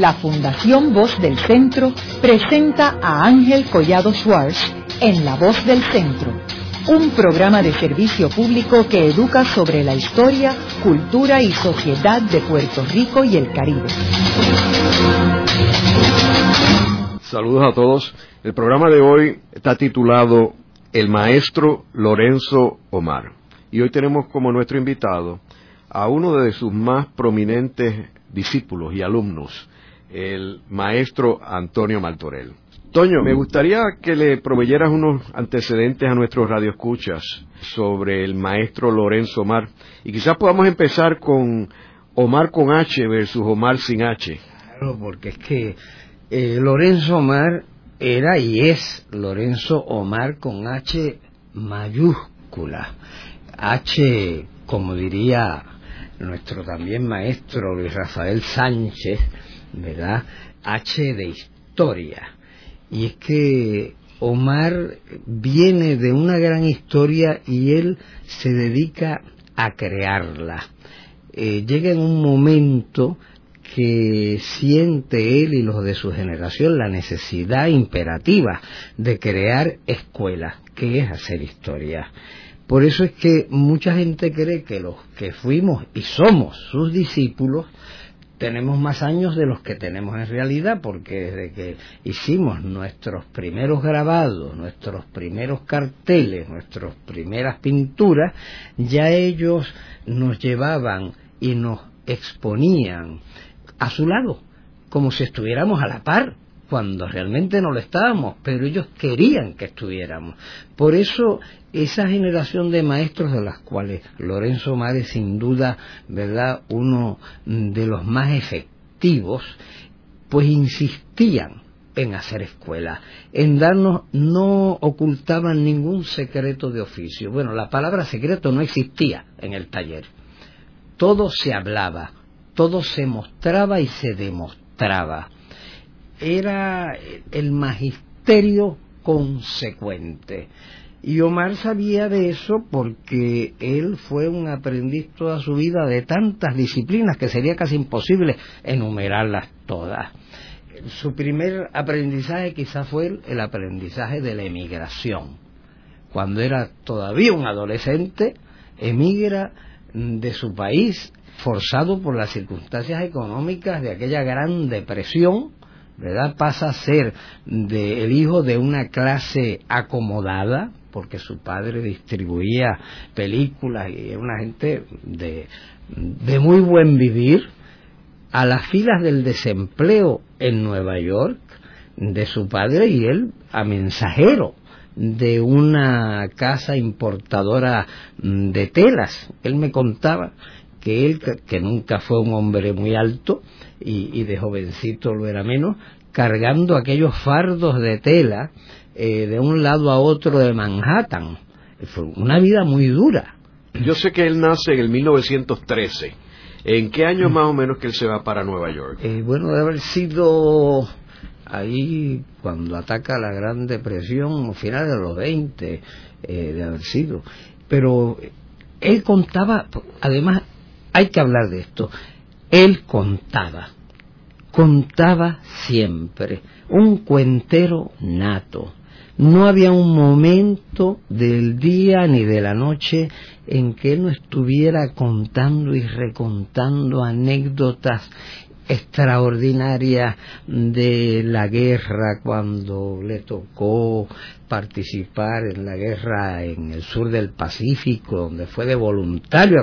la Fundación Voz del Centro presenta a Ángel Collado Schwartz en La Voz del Centro, un programa de servicio público que educa sobre la historia, cultura y sociedad de Puerto Rico y el Caribe. Saludos a todos. El programa de hoy está titulado El maestro Lorenzo Omar. Y hoy tenemos como nuestro invitado a uno de sus más prominentes discípulos y alumnos, el maestro Antonio Martorell. Toño, me gustaría que le proveyeras unos antecedentes a nuestros radioescuchas sobre el maestro Lorenzo Omar. Y quizás podamos empezar con Omar con H versus Omar sin H. Claro, porque es que eh, Lorenzo Omar era y es Lorenzo Omar con H mayúscula. H, como diría nuestro también maestro Luis Rafael Sánchez, ¿verdad? H de historia. Y es que Omar viene de una gran historia y él se dedica a crearla. Eh, llega en un momento que siente él y los de su generación la necesidad imperativa de crear escuelas, que es hacer historia. Por eso es que mucha gente cree que los que fuimos y somos sus discípulos tenemos más años de los que tenemos en realidad, porque desde que hicimos nuestros primeros grabados, nuestros primeros carteles, nuestras primeras pinturas, ya ellos nos llevaban y nos exponían a su lado, como si estuviéramos a la par, cuando realmente no lo estábamos, pero ellos querían que estuviéramos. Por eso esa generación de maestros de las cuales Lorenzo Mare sin duda, ¿verdad?, uno de los más efectivos, pues insistían en hacer escuela, en darnos, no ocultaban ningún secreto de oficio. Bueno, la palabra secreto no existía en el taller. Todo se hablaba, todo se mostraba y se demostraba. Era el magisterio consecuente. Y Omar sabía de eso porque él fue un aprendiz toda su vida de tantas disciplinas que sería casi imposible enumerarlas todas. Su primer aprendizaje quizás fue el aprendizaje de la emigración. Cuando era todavía un adolescente, emigra de su país forzado por las circunstancias económicas de aquella gran depresión, ¿verdad? Pasa a ser el hijo de una clase acomodada, porque su padre distribuía películas y era una gente de, de muy buen vivir, a las filas del desempleo en Nueva York de su padre y él a mensajero de una casa importadora de telas. Él me contaba que él, que nunca fue un hombre muy alto y, de jovencito lo era menos, cargando aquellos fardos de tela eh, de un lado a otro de Manhattan. Fue una vida muy dura. Yo sé que él nace en el 1913. ¿En qué año más o menos que él se va para Nueva York? Eh, bueno, debe haber sido ahí cuando ataca la Gran Depresión, finales de los 20, eh, de haber sido. Pero él contaba, además, hay que hablar de esto. Él contaba, contaba siempre, un cuentero nato. No había un momento del día ni de la noche en que él no estuviera contando y recontando anécdotas extraordinarias de la guerra cuando le tocó participar en la guerra en el sur del Pacífico, donde fue de voluntario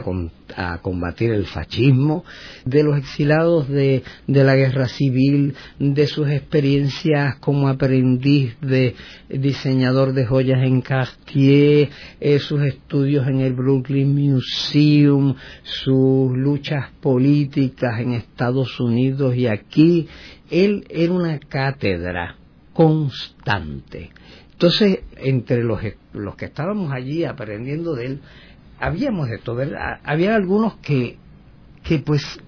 a, combatir el fascismo, de los exilados de, la guerra civil, de sus experiencias como aprendiz de diseñador de joyas en Cartier, eh, sus estudios en el Brooklyn Museum, sus luchas políticas en Estados Unidos y aquí. Él era una cátedra constante entonces, entre los, los que estábamos allí aprendiendo de él, habíamos de todo, Había algunos que, que pues,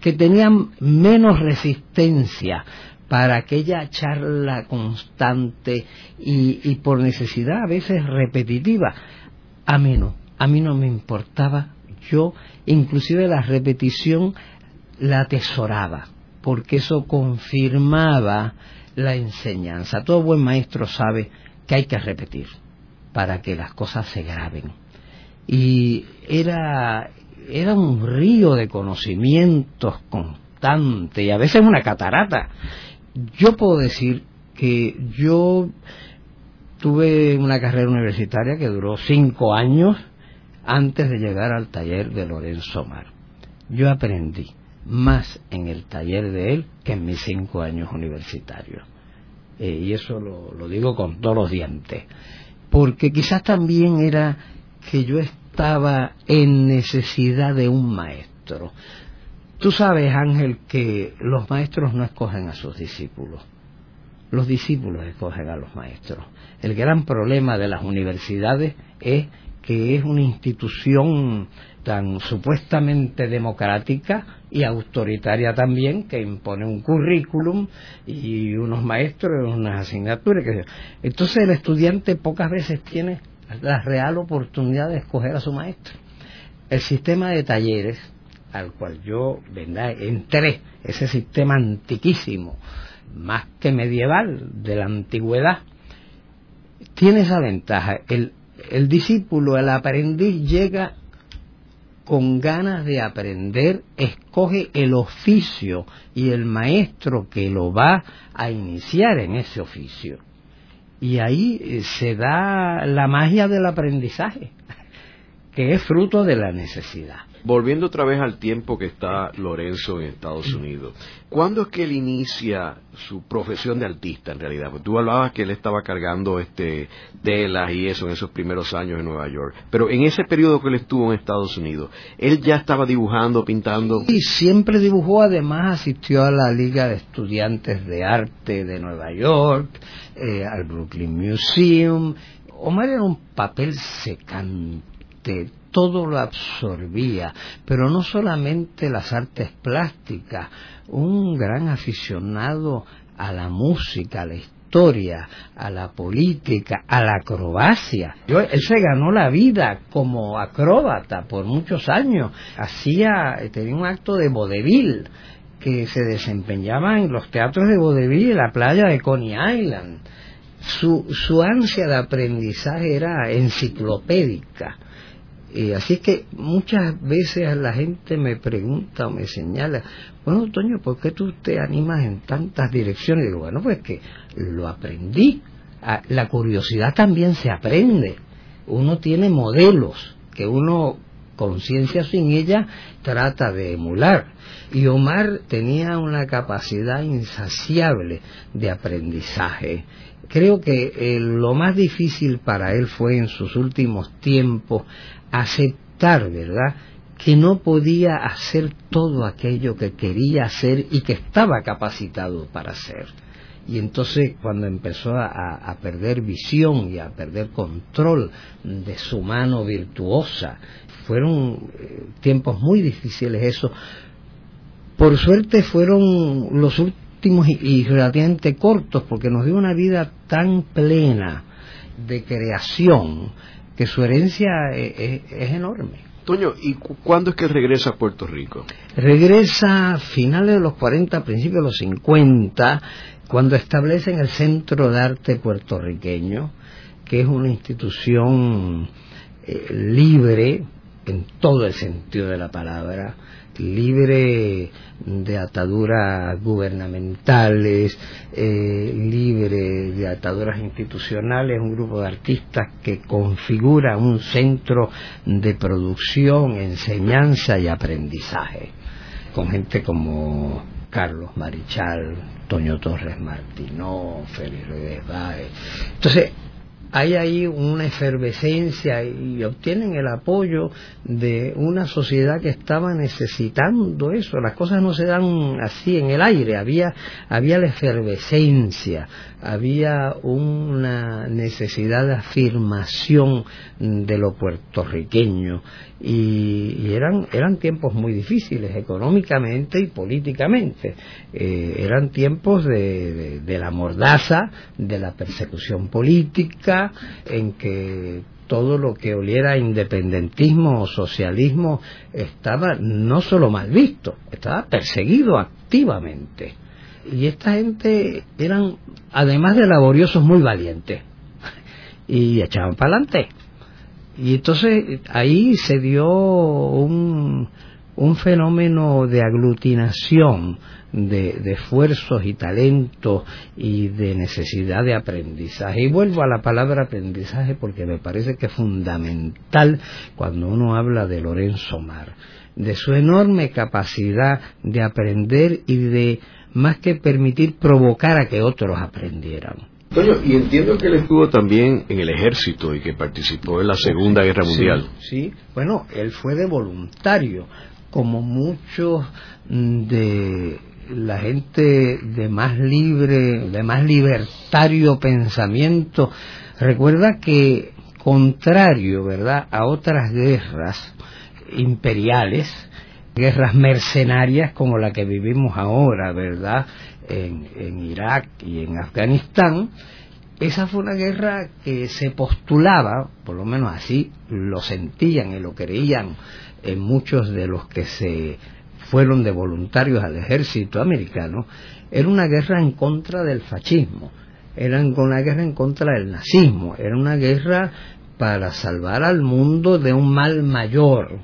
que tenían menos resistencia para aquella charla constante y, y por necesidad a veces repetitiva. A mí no, a mí no me importaba. Yo, inclusive la repetición, la atesoraba porque eso confirmaba la enseñanza. Todo buen maestro sabe que hay que repetir para que las cosas se graben. Y era, era un río de conocimientos constante y a veces una catarata. Yo puedo decir que yo tuve una carrera universitaria que duró cinco años antes de llegar al taller de Lorenzo Mar. Yo aprendí más en el taller de él que en mis cinco años universitarios. Eh, y eso lo, lo digo con todos los dientes. Porque quizás también era que yo estaba en necesidad de un maestro. Tú sabes, Ángel, que los maestros no escogen a sus discípulos. Los discípulos escogen a los maestros. El gran problema de las universidades es que es una institución tan supuestamente democrática y autoritaria también, que impone un currículum y unos maestros unas asignaturas. Entonces el estudiante pocas veces tiene la real oportunidad de escoger a su maestro. El sistema de talleres al cual yo entré, ese sistema antiquísimo, más que medieval, de la antigüedad, tiene esa ventaja. El, el discípulo, el aprendiz llega con ganas de aprender, escoge el oficio y el maestro que lo va a iniciar en ese oficio. Y ahí eh, se da la magia del aprendizaje, que es fruto de la necesidad. Volviendo otra vez al tiempo que está Lorenzo en Estados Unidos, ¿cuándo es que él inicia su profesión de artista en realidad? Porque tú hablabas que él estaba cargando este telas y eso en esos primeros años en Nueva York, pero en ese periodo que él estuvo en Estados Unidos, ¿él ya estaba dibujando, pintando? Y siempre dibujó, además asistió a la Liga de Estudiantes de Arte de Nueva York, eh, al Brooklyn Museum. Omar era un papel secante, todo lo absorbía, pero no solamente las artes plásticas, un gran aficionado a la música, a la historia, a la política, a la acrobacia. él se ganó la vida como acróbata por muchos años. Hacía, tenía un acto de vodevil que se desempeñaba en los teatros de vodevil en la playa de Coney Island. Su, su ansia de aprendizaje era enciclopédica y así es que muchas veces la gente me pregunta o me señala, bueno, Toño, ¿por qué tú te animas en tantas direcciones? Y digo, bueno, pues que lo aprendí. Ah, la curiosidad también se aprende. Uno tiene modelos que uno, conciencia sin ella, trata de emular. Y Omar tenía una capacidad insaciable de aprendizaje creo que eh, lo más difícil para él fue en sus últimos tiempos aceptar, ¿verdad?, que no podía hacer todo aquello que quería hacer y que estaba capacitado para hacer. Y entonces cuando empezó a, perder visión y a perder control de su mano virtuosa, fueron eh, tiempos muy difíciles eso. Por suerte fueron los últimos y, relativamente cortos porque nos dio una vida tan plena de creación que su herencia e, e, es, enorme. Toño, ¿y cuándo es que regresa a Puerto Rico? Regresa a finales de los 40, principios de los 50, cuando establecen el Centro de Arte Puertorriqueño, que es una institución eh, libre en todo el sentido de la palabra, libre de ataduras gubernamentales, eh, libre de ataduras institucionales, un grupo de artistas que configura un centro de producción, enseñanza y aprendizaje, con gente como Carlos Marichal, Toño Torres Martinó, Félix Rodríguez Entonces, hay ahí una efervescencia y obtienen el apoyo de una sociedad que estaba necesitando eso. Las cosas no se dan así en el aire, había, había la efervescencia, había una necesidad de afirmación de lo puertorriqueño y, eran, eran tiempos muy difíciles económicamente y políticamente. Eh, eran tiempos de, de, la mordaza, de la persecución política, en que todo lo que oliera a independentismo o socialismo estaba no solo mal visto, estaba perseguido activamente. Y esta gente eran, además de laboriosos, muy valientes. Y echaban para adelante. Y entonces ahí se dio un, un fenómeno de aglutinación de, esfuerzos y talentos y de necesidad de aprendizaje. Y vuelvo a la palabra aprendizaje porque me parece que es fundamental cuando uno habla de Lorenzo Mar, de su enorme capacidad de aprender y de más que permitir provocar a que otros aprendieran. y entiendo que él estuvo también en el ejército y que participó en la Segunda Guerra Mundial. Sí, bueno, él fue de voluntario, como muchos de la gente de más libre, de más libertario pensamiento, recuerda que contrario, ¿verdad?, a otras guerras imperiales, guerras mercenarias como la que vivimos ahora, ¿verdad?, en, en Irak y en Afganistán, esa fue una guerra que se postulaba, por lo menos así lo sentían y lo creían en muchos de los que se fueron de voluntarios al ejército americano, era una guerra en contra del fascismo, era una guerra en contra del nazismo, era una guerra para salvar al mundo de un mal mayor.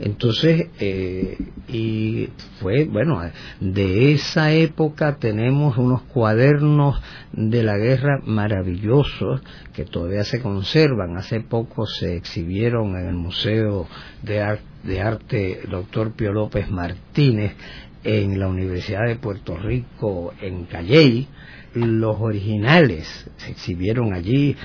Entonces, eh, y fue, bueno, de esa época tenemos unos cuadernos de la guerra maravillosos que todavía se conservan. Hace poco se exhibieron en el Museo de Arte de Arte Doctor Pío López Martínez en la Universidad de Puerto Rico en Calley. Los originales se exhibieron allí.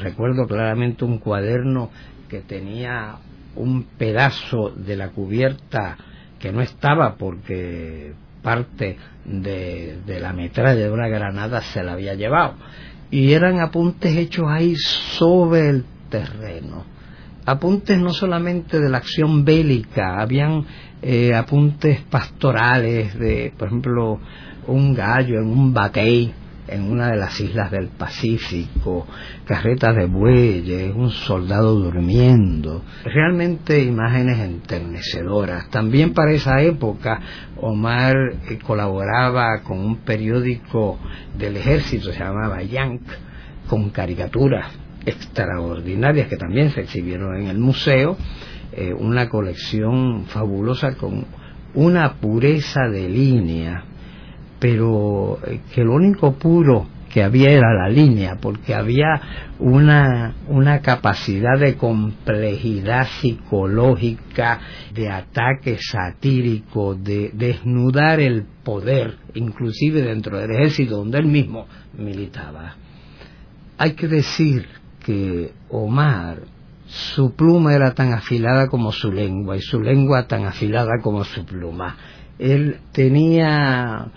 Recuerdo claramente un cuaderno que tenía un pedazo de la cubierta que no estaba porque parte de, la metralla de una granada se la había llevado. Y eran apuntes hechos ahí sobre el terreno apuntes no solamente de la acción bélica, habían eh, apuntes pastorales de, por ejemplo, un gallo en un batey en una de las islas del Pacífico, carretas de bueyes, un soldado durmiendo, realmente imágenes enternecedoras. También para esa época Omar eh, colaboraba con un periódico del ejército, se llamaba Yank, con caricaturas extraordinarias que también se exhibieron en el museo, eh, una colección fabulosa con una pureza de línea, pero eh, que lo único puro que había era la línea, porque había una, una capacidad de complejidad psicológica, de ataque satírico, de desnudar el poder, inclusive dentro del ejército donde él mismo militaba. Hay que decir que Omar, su pluma era tan afilada como su lengua y su lengua tan afilada como su pluma. Él tenía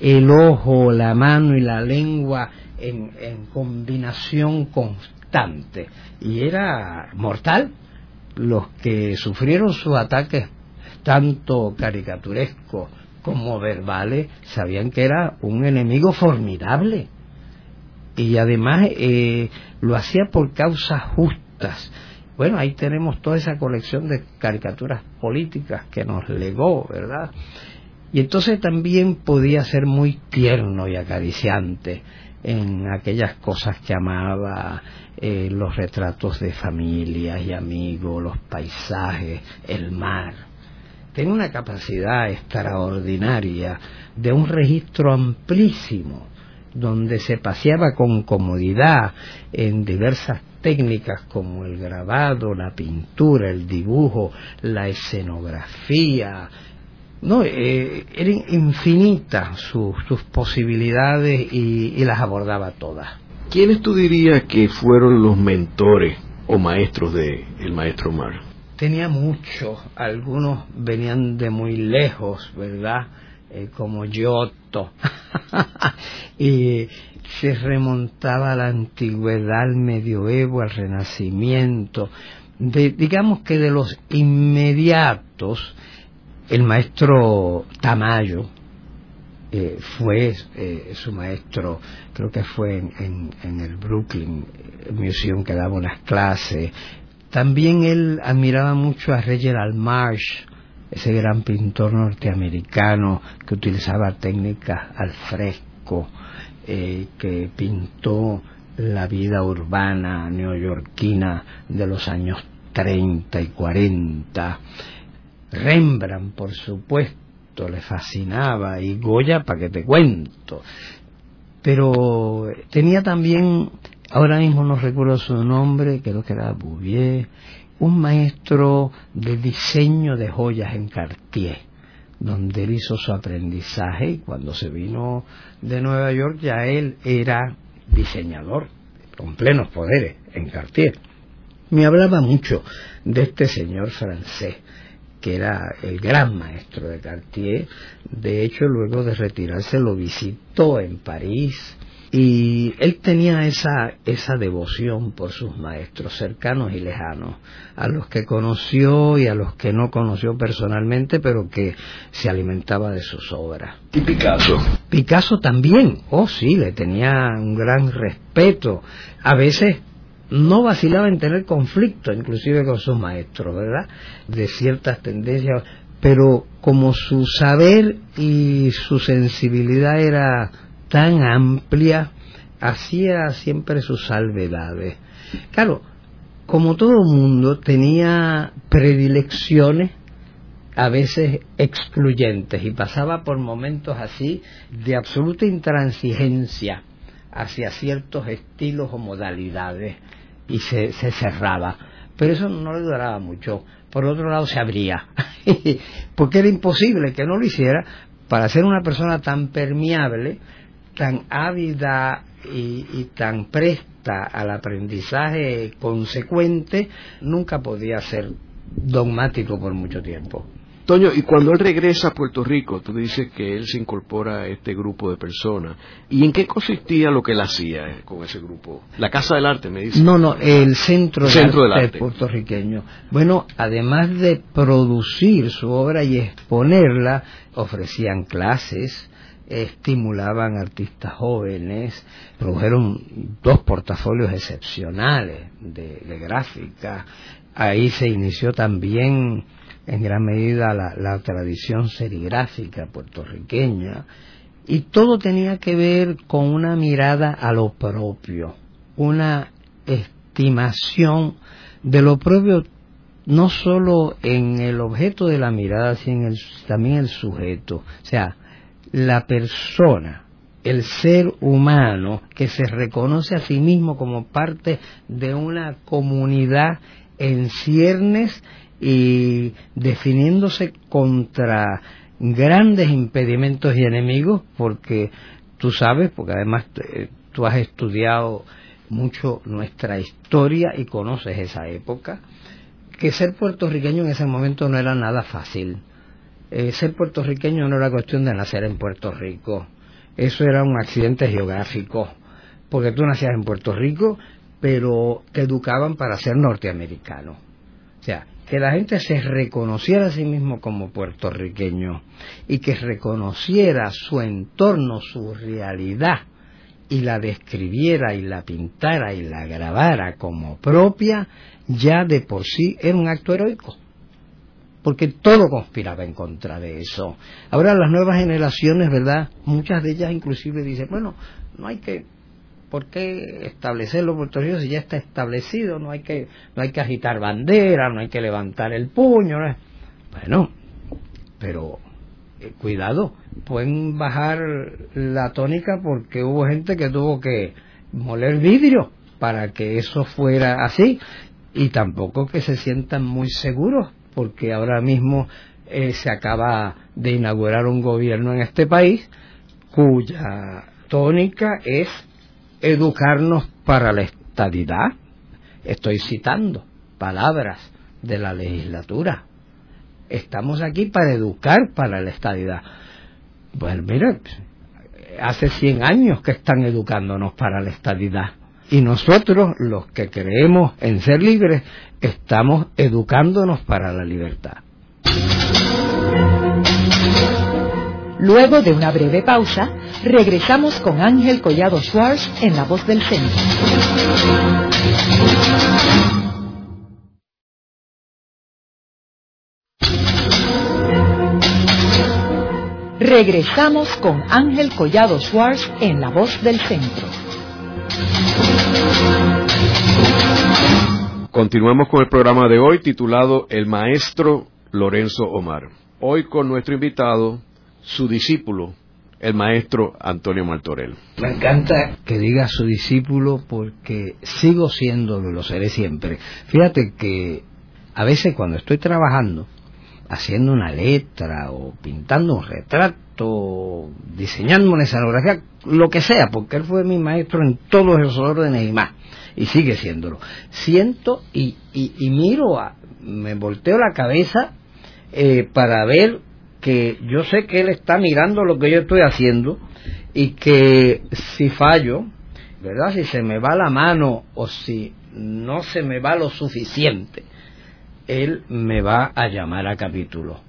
el ojo, la mano y la lengua en, en combinación constante y era mortal. Los que sufrieron sus ataques tanto caricaturescos como verbales sabían que era un enemigo formidable y además eh, lo hacía por causas justas. Bueno, ahí tenemos toda esa colección de caricaturas políticas que nos legó, ¿verdad? Y entonces también podía ser muy tierno y acariciante en aquellas cosas que amaba, eh, los retratos de familias y amigos, los paisajes, el mar. Tiene una capacidad extraordinaria de un registro amplísimo donde se paseaba con comodidad en diversas técnicas como el grabado, la pintura, el dibujo, la escenografía. No, eh, eran infinitas sus, posibilidades y, las abordaba todas. ¿Quiénes tú dirías que fueron los mentores o maestros de el maestro Mar? Tenía muchos, algunos venían de muy lejos, ¿verdad? Eh, como Giotto, y se remontaba a la antigüedad, al medioevo, al renacimiento. digamos que de los inmediatos, el maestro Tamayo, eh, fue eh, su maestro, creo que fue en, el Brooklyn Museum que daba unas clases. También él admiraba mucho a Reginald Marsh, ese gran pintor norteamericano que utilizaba técnicas al fresco, eh, que pintó la vida urbana neoyorquina de los años 30 y 40. Rembrandt, por supuesto, le fascinaba y Goya, para que te cuento. Pero tenía también, ahora mismo no recuerdo su nombre, creo que era Bouvier, un maestro de diseño de joyas en Cartier, donde él hizo su aprendizaje y cuando se vino de Nueva York ya él era diseñador con plenos poderes en Cartier. Me hablaba mucho de este señor francés, que era el gran maestro de Cartier. De hecho, luego de retirarse lo visitó en París, y él tenía esa, esa devoción por sus maestros cercanos y lejanos, a los que conoció y a los que no conoció personalmente, pero que se alimentaba de sus obras. ¿Y Picasso? Picasso también, oh sí, le tenía un gran respeto. A veces no vacilaba en tener conflicto, inclusive con sus maestros, ¿verdad? De ciertas tendencias, pero como su saber y su sensibilidad era tan amplia, hacía siempre sus salvedades. Claro, como todo mundo tenía predilecciones a veces excluyentes y pasaba por momentos así de absoluta intransigencia hacia ciertos estilos o modalidades y se, se cerraba. Pero eso no le duraba mucho. Por otro lado, se abría, porque era imposible que no lo hiciera para ser una persona tan permeable tan ávida y, tan presta al aprendizaje consecuente, nunca podía ser dogmático por mucho tiempo. Toño, y cuando él regresa a Puerto Rico, tú dices que él se incorpora a este grupo de personas. ¿Y en qué consistía lo que él hacía con ese grupo? La Casa del Arte, me dice. No, no, el Centro, del arte puertorriqueño. Bueno, además de producir su obra y exponerla, ofrecían clases, estimulaban artistas jóvenes, produjeron dos portafolios excepcionales de, gráfica. Ahí se inició también en gran medida la, tradición serigráfica puertorriqueña y todo tenía que ver con una mirada a lo propio, una estimación de lo propio no solo en el objeto de la mirada, sino en el, también el sujeto. O sea, la persona, el ser humano que se reconoce a sí mismo como parte de una comunidad en ciernes y definiéndose contra grandes impedimentos y enemigos, porque tú sabes, porque además eh, tú has estudiado mucho nuestra historia y conoces esa época, que ser puertorriqueño en ese momento no era nada fácil eh, ser puertorriqueño no era cuestión de nacer en Puerto Rico, eso era un accidente geográfico, porque tú nacías en Puerto Rico, pero te educaban para ser norteamericano. O sea, que la gente se reconociera a sí mismo como puertorriqueño y que reconociera su entorno, su realidad, y la describiera y la pintara y la grabara como propia, ya de por sí era un acto heroico porque todo conspiraba en contra de eso. Ahora las nuevas generaciones, ¿verdad? Muchas de ellas inclusive dicen, bueno, no hay que ¿por qué establecerlo Puerto Rico si ya está establecido? No hay que no hay que agitar bandera, no hay que levantar el puño. Bueno, pero eh, cuidado, pueden bajar la tónica porque hubo gente que tuvo que moler vidrio para que eso fuera así y tampoco que se sientan muy seguros porque ahora mismo eh, se acaba de inaugurar un gobierno en este país cuya tónica es educarnos para la estadidad. Estoy citando palabras de la legislatura. Estamos aquí para educar para la estadidad. Pues mira, hace 100 años que están educándonos para la estadidad. Y nosotros, los que creemos en ser libres, estamos educándonos para la libertad. Luego de una breve pausa, regresamos con Ángel Collado Schwartz en La Voz del Centro. Regresamos con Ángel Collado Schwartz en La Voz del Centro. Continuamos con el programa de hoy titulado El Maestro Lorenzo Omar. Hoy con nuestro invitado, su discípulo, el maestro Antonio Martorell. Me encanta que diga su discípulo porque sigo siéndolo, lo seré siempre. Fíjate que a veces cuando estoy trabajando, haciendo una letra o pintando un retrato, diseñando una escenografía, lo que sea, porque él fue mi maestro en todos esos órdenes y más, y sigue siéndolo. Siento y, y, miro, a, me volteo la cabeza eh, para ver que yo sé que él está mirando lo que yo estoy haciendo y que si fallo, ¿verdad? Si se me va la mano o si no se me va lo suficiente, él me va a llamar a capítulo,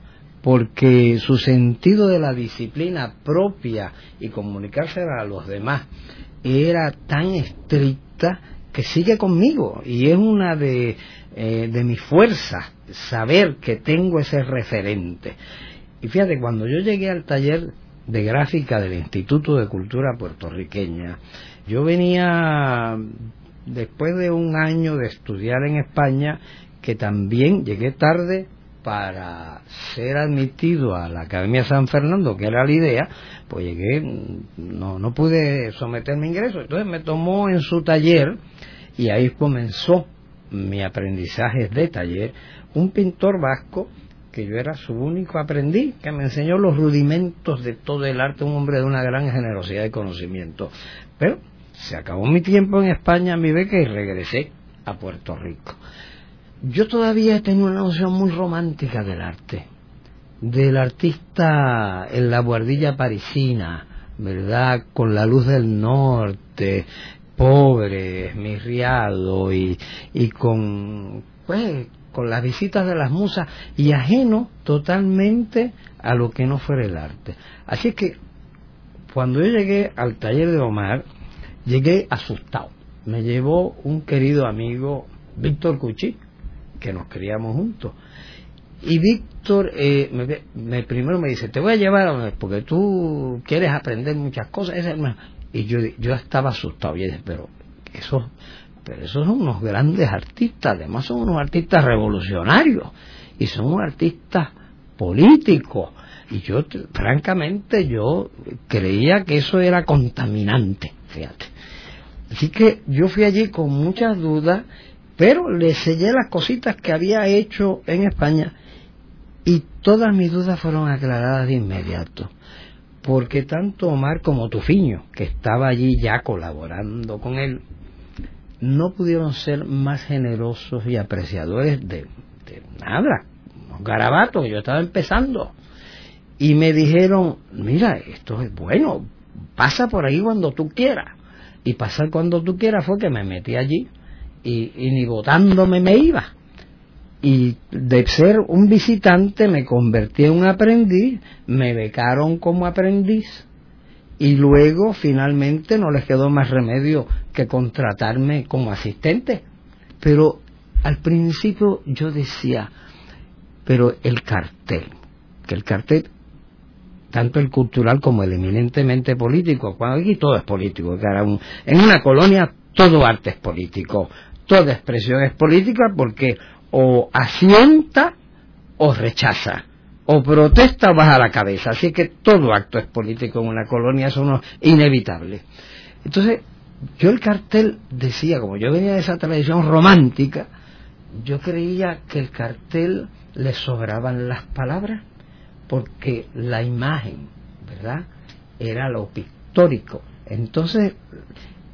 porque su sentido de la disciplina propia y comunicársela a los demás era tan estricta que sigue conmigo y es una de, eh, de mis fuerzas saber que tengo ese referente. Y fíjate, cuando yo llegué al taller de gráfica del Instituto de Cultura Puertorriqueña, yo venía después de un año de estudiar en España que también llegué tarde para ser admitido a la Academia San Fernando, que era la idea, pues llegué, no, no pude someterme a ingreso. Entonces me tomó en su taller y ahí comenzó mi aprendizaje de taller, un pintor vasco que yo era su único aprendiz, que me enseñó los rudimentos de todo el arte, un hombre de una gran generosidad de conocimiento. Pero se acabó mi tiempo en España, mi beca, y regresé a Puerto Rico yo todavía tengo una noción muy romántica del arte, del artista en la guardilla parisina, ¿verdad? Con la luz del norte, pobre, esmirriado y, y con, pues, con las visitas de las musas y ajeno totalmente a lo que no fuera el arte. Así que cuando yo llegué al taller de Omar, llegué asustado. Me llevó un querido amigo, Víctor Cuchi, que nos criamos juntos. Y Víctor eh, me, primero me dice, te voy a llevar porque tú quieres aprender muchas cosas. Y yo, yo estaba asustado y dije, pero esos, pero esos son unos grandes artistas, además son unos artistas revolucionarios y son unos artistas políticos. Y yo, francamente, yo creía que eso era contaminante, fíjate. Así que yo fui allí con muchas dudas pero le sellé las cositas que había hecho en España y todas mis dudas fueron aclaradas de inmediato. Porque tanto Omar como Tufiño, que estaba allí ya colaborando con él, no pudieron ser más generosos y apreciadores de, de nada, unos garabatos yo estaba empezando. Y me dijeron, mira, esto es bueno, pasa por ahí cuando tú quieras. Y pasar cuando tú quieras fue que me metí allí y, ni votándome me iba. Y de ser un visitante me convertí en un aprendiz, me becaron como aprendiz y luego finalmente no les quedó más remedio que contratarme como asistente. Pero al principio yo decía, pero el cartel, que el cartel, tanto el cultural como el eminentemente político, cuando aquí todo es político, en una colonia todo arte es político, toda expresión es política porque o asienta o rechaza, o protesta o baja la cabeza. Así que todo acto es político en una colonia, eso es inevitable. Entonces, yo el cartel decía, como yo venía de esa tradición romántica, yo creía que el cartel le sobraban las palabras, porque la imagen, ¿verdad? Era lo pictórico. Entonces,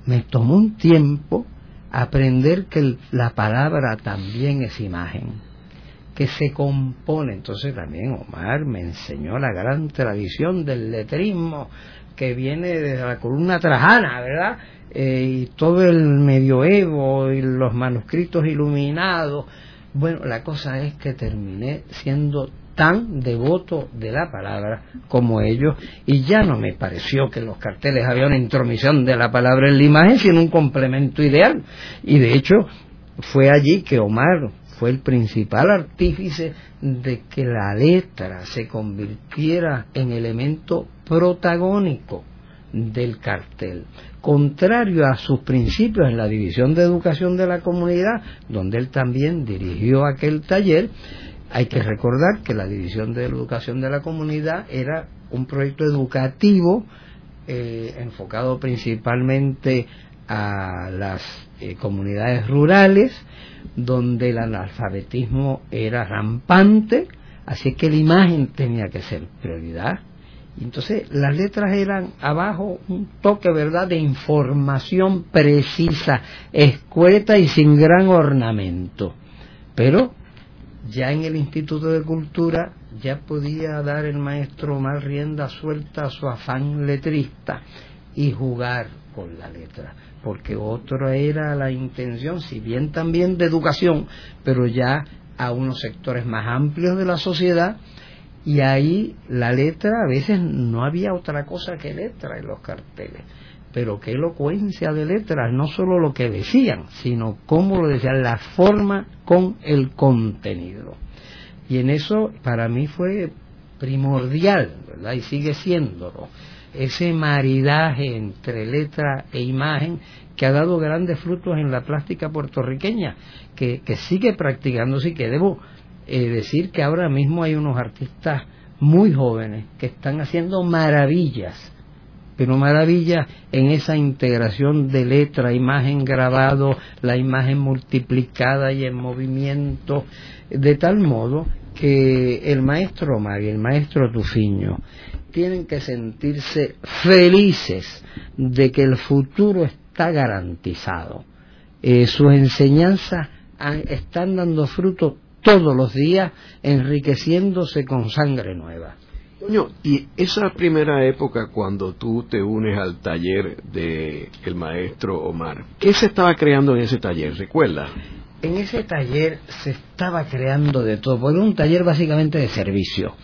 me tomó un tiempo aprender que la palabra también es imagen, que se compone. Entonces también Omar me enseñó la gran tradición del letrismo que viene desde la columna trajana, ¿verdad? Eh, y todo el medioevo y los manuscritos iluminados. Bueno, la cosa es que terminé siendo tan devoto de la palabra como ellos y ya no me pareció que en los carteles había una intromisión de la palabra en la imagen sino un complemento ideal y de hecho fue allí que Omar fue el principal artífice de que la letra se convirtiera en elemento protagónico del cartel, contrario a sus principios en la división de educación de la comunidad, donde él también dirigió aquel taller, hay que recordar que la división de educación de la comunidad era un proyecto educativo eh, enfocado principalmente a las eh, comunidades rurales, donde el analfabetismo era rampante, así que la imagen tenía que ser prioridad. Entonces las letras eran abajo un toque, ¿verdad?, de información precisa, escueta y sin gran ornamento. Pero ya en el Instituto de Cultura ya podía dar el maestro más rienda suelta a su afán letrista y jugar con la letra, porque otra era la intención, si bien también de educación, pero ya a unos sectores más amplios de la sociedad, y ahí la letra a veces no había otra cosa que letra en los carteles pero qué elocuencia de letras, no solo lo que decían, sino cómo lo decían, la forma con el contenido. Y en eso para mí fue primordial, ¿verdad? Y sigue siéndolo, ese maridaje entre letra e imagen que ha dado grandes frutos en la plástica puertorriqueña, que, sigue practicándose y que debo eh, decir que ahora mismo hay unos artistas muy jóvenes que están haciendo maravillas pero maravilla en esa integración de letra, imagen grabado, la imagen multiplicada y en movimiento, de tal modo que el maestro Omar y el maestro Tufiño tienen que sentirse felices de que el futuro está garantizado. Eh, sus enseñanzas están dando fruto todos los días, enriqueciéndose con sangre nueva. Coño, y esa primera época cuando tú te unes al taller de maestro Omar, ¿qué se estaba creando en ese taller? ¿Recuerdas? En ese taller se estaba creando de todo, porque era un taller básicamente de servicio.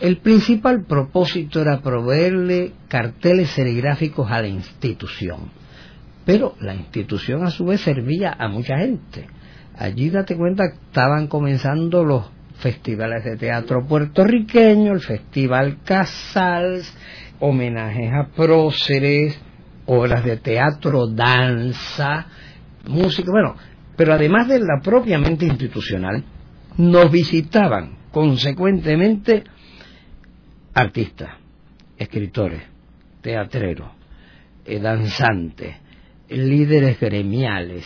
El principal propósito era proveerle carteles serigráficos a la institución, pero la institución a su vez servía a mucha gente. Allí date cuenta estaban comenzando los festivales de teatro puertorriqueño, el Festival Casals, homenajes a próceres, obras de teatro, danza, música, bueno, pero además de la propiamente institucional, nos visitaban consecuentemente artistas, escritores, teatreros, eh, danzantes, líderes gremiales,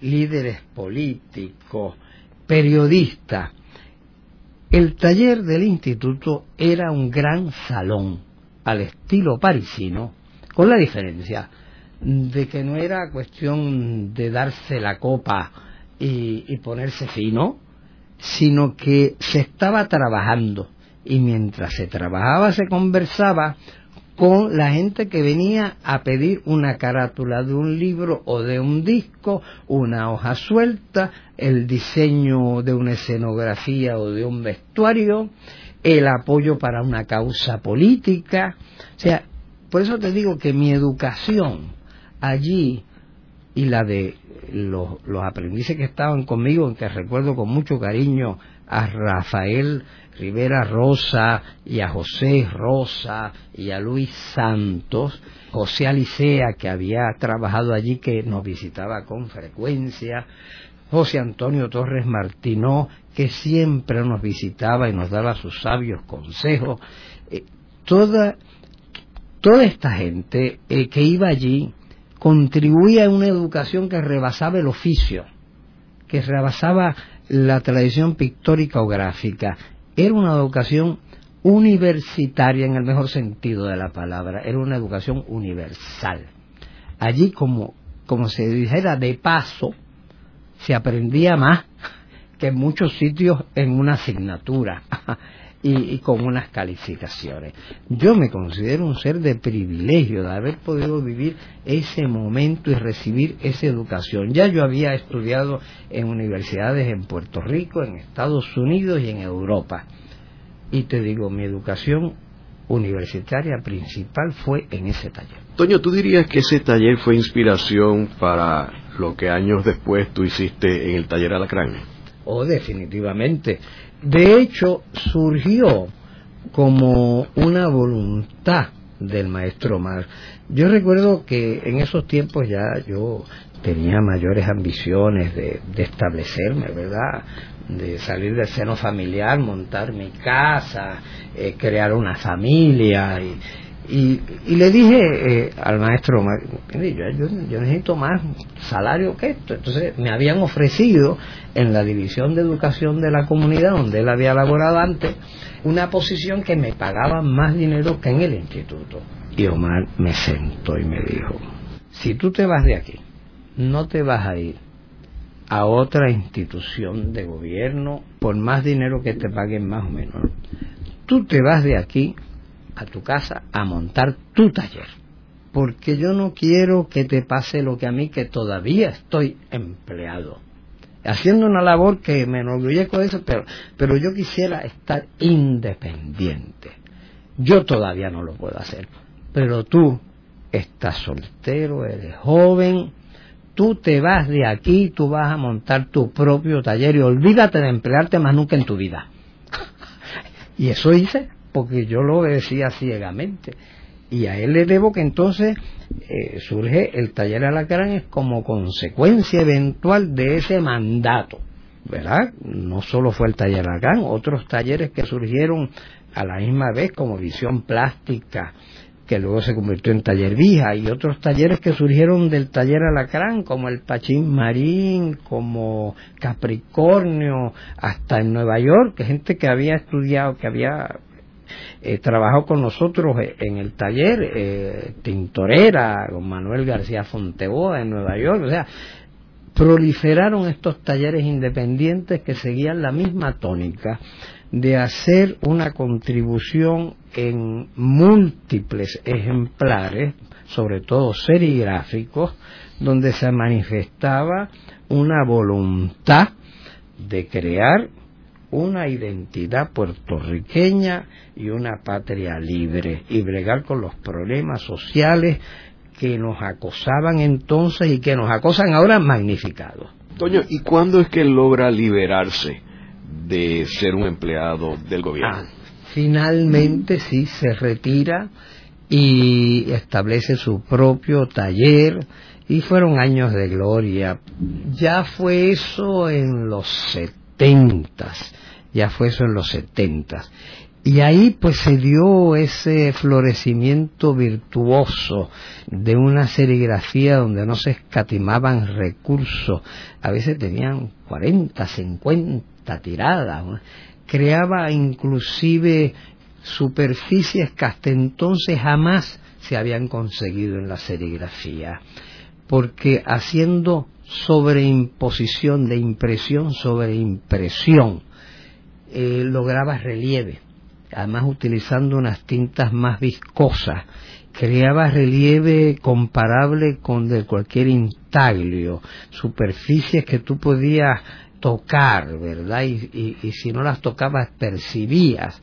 líderes políticos, periodistas, el taller del instituto era un gran salón al estilo parisino, con la diferencia de que no era cuestión de darse la copa y, ponerse fino, sino que se estaba trabajando y mientras se trabajaba se conversaba con la gente que venía a pedir una carátula de un libro o de un disco, una hoja suelta, el diseño de una escenografía o de un vestuario, el apoyo para una causa política. O sea, por eso te digo que mi educación allí y la de los, aprendices que estaban conmigo, que recuerdo con mucho cariño a Rafael Rivera Rosa y a José Rosa y a Luis Santos, José Alicea que había trabajado allí que nos visitaba con frecuencia, José Antonio Torres Martinó que siempre nos visitaba y nos daba sus sabios consejos, eh, toda, toda esta gente eh, que iba allí contribuía a una educación que rebasaba el oficio, que rebasaba la tradición pictórica o gráfica, era una educación universitaria en el mejor sentido de la palabra, era una educación universal. Allí como, se dijera de paso, se aprendía más que en muchos sitios en una asignatura y, con unas calificaciones. Yo me considero un ser de privilegio de haber podido vivir ese momento y recibir esa educación. Ya yo había estudiado en universidades en Puerto Rico, en Estados Unidos y en Europa. y te digo, mi educación universitaria principal fue en ese taller. Toño, ¿tú dirías que ese taller fue inspiración para lo que años después tú hiciste en el taller Alacrán? Oh, definitivamente. De hecho, surgió como una voluntad del maestro Omar. Yo recuerdo que en esos tiempos ya yo tenía mayores ambiciones de, de establecerme, ¿verdad? de salir del seno familiar, montar mi casa, eh, crear una familia. Y, y, le dije eh, al maestro, yo, yo, necesito más salario que esto. Entonces me habían ofrecido en la división de educación de la comunidad, donde él había laborado antes, una posición que me pagaba más dinero que en el instituto. Y Omar me sentó y me dijo, si tú te vas de aquí, no te vas a ir a otra institución de gobierno por más dinero que te paguen más o menos. Tú te vas de aquí a tu casa a montar tu taller. Porque yo no quiero que te pase lo que a mí, que todavía estoy empleado. Haciendo una labor que me enorgullezco de eso, pero, pero yo quisiera estar independiente. Yo todavía no lo puedo hacer. Pero tú estás soltero, eres joven, tú te vas de aquí, tú vas a montar tu propio taller y olvídate de emplearte más nunca en tu vida. y eso hice porque yo lo decía ciegamente. Y a él le debo que entonces eh, surge el taller Alacrán como consecuencia eventual de ese mandato. ¿Verdad? No solo fue el taller Alacrán, otros talleres que surgieron a la misma vez como visión plástica, que luego se convirtió en taller Vija, y otros talleres que surgieron del taller Alacrán, como el Pachín Marín, como Capricornio, hasta en Nueva York, gente que había estudiado, que había eh, trabajado con nosotros en el taller, eh, Tintorera, con Manuel García Fonteboa en Nueva York, o sea, proliferaron estos talleres independientes que seguían la misma tónica de hacer una contribución en múltiples ejemplares, sobre todo serigráficos, donde se manifestaba una voluntad de crear una identidad puertorriqueña y una patria libre y bregar con los problemas sociales que nos acosaban entonces y que nos acosan ahora magnificados. Toño, ¿y cuándo es que logra liberarse de ser un empleado del gobierno? Ah, finalmente sí se retira y establece su propio taller y fueron años de gloria. Ya fue eso en los setentas, ya fue eso en los setentas. Y ahí pues se dio ese florecimiento virtuoso de una serigrafía donde no se escatimaban recursos. A veces tenían 40, 50 tiradas. Creaba inclusive superficies que hasta entonces jamás se habían conseguido en la serigrafía. Porque haciendo sobreimposición de impresión sobre impresión, eh, lograba relieve además utilizando unas tintas más viscosas, creaba relieve comparable con de cualquier intaglio, superficies que tú podías tocar, ¿verdad? Y, y, si no las tocabas percibías.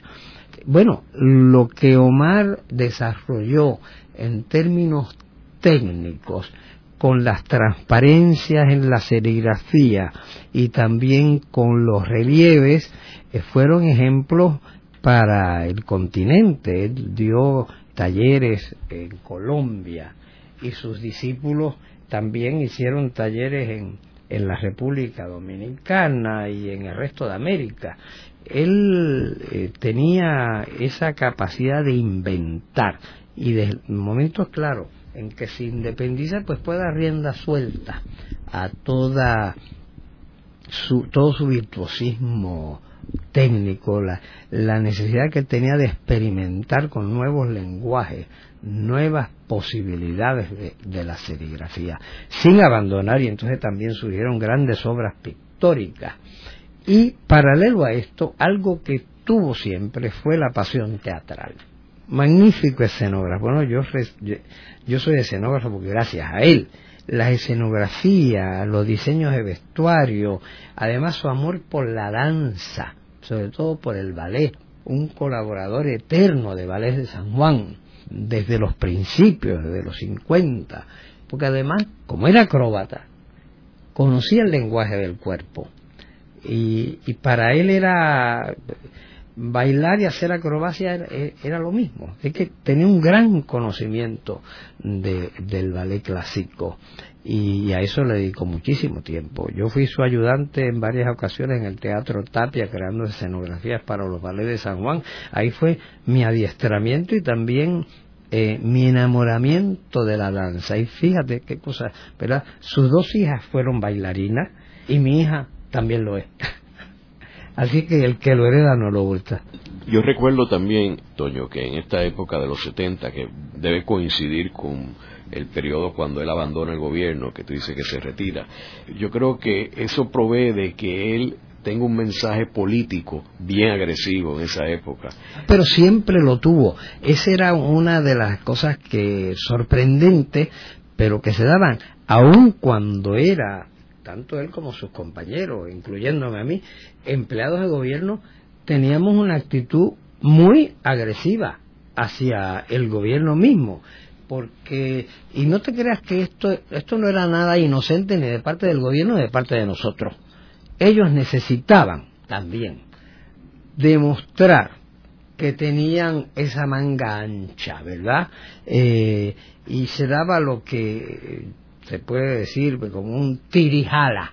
Bueno, lo que Omar desarrolló en términos técnicos, con las transparencias en la serigrafía y también con los relieves, eh, fueron ejemplos para el continente. Él dio talleres en Colombia y sus discípulos también hicieron talleres en, en la República Dominicana y en el resto de América. Él eh, tenía esa capacidad de inventar y de momentos claros en que se independiza pues puede dar rienda suelta a toda su, todo su virtuosismo técnico, la, la necesidad que tenía de experimentar con nuevos lenguajes, nuevas posibilidades de, la serigrafía, sin abandonar, y entonces también surgieron grandes obras pictóricas. Y paralelo a esto, algo que tuvo siempre fue la pasión teatral. Magnífico escenógrafo. Bueno, yo, yo soy escenógrafo porque gracias a él la escenografía, los diseños de vestuario, además su amor por la danza, sobre todo por el ballet, un colaborador eterno de Ballet de San Juan, desde los principios, desde los 50, porque además, como era acróbata, conocía el lenguaje del cuerpo. Y, para él era bailar y hacer acrobacia era, lo mismo. Es que tenía un gran conocimiento del ballet clásico y a eso le dedico muchísimo tiempo. Yo fui su ayudante en varias ocasiones en el Teatro Tapia creando escenografías para los ballets de San Juan. Ahí fue mi adiestramiento y también eh, mi enamoramiento de la danza. Y fíjate qué cosa, ¿verdad? Sus dos hijas fueron bailarinas y mi hija también lo es. Así que el que lo hereda no lo gusta. Yo recuerdo también, Toño, que en esta época de los 70, que debe coincidir con el periodo cuando él abandona el gobierno, que tú dices que se retira, yo creo que eso provee de que él tenga un mensaje político bien agresivo en esa época. Pero siempre lo tuvo. Esa era una de las cosas que sorprendentes, pero que se daban, aun cuando era tanto él como sus compañeros, incluyéndome a mí, empleados de gobierno, teníamos una actitud muy agresiva hacia el gobierno mismo porque y no te creas que esto esto no era nada inocente ni de parte del gobierno ni de parte de nosotros ellos necesitaban también demostrar que tenían esa manga ancha, ¿verdad? Eh, y se daba lo que se puede decir como un tirijala,